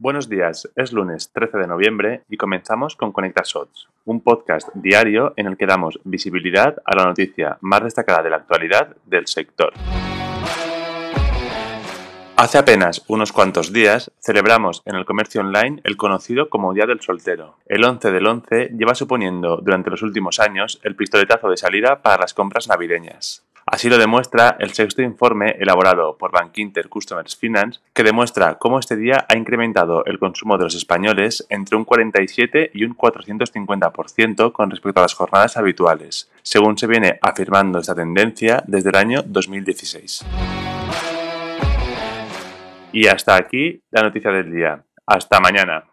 Buenos días, es lunes 13 de noviembre y comenzamos con Conecta Shots, un podcast diario en el que damos visibilidad a la noticia más destacada de la actualidad del sector. Hace apenas unos cuantos días celebramos en el comercio online el conocido como Día del Soltero. El 11 del 11 lleva suponiendo durante los últimos años el pistoletazo de salida para las compras navideñas. Así lo demuestra el sexto informe elaborado por Bankinter Customers Finance, que demuestra cómo este día ha incrementado el consumo de los españoles entre un 47 y un 450% con respecto a las jornadas habituales, según se viene afirmando esta tendencia desde el año 2016. Y hasta aquí la noticia del día. Hasta mañana.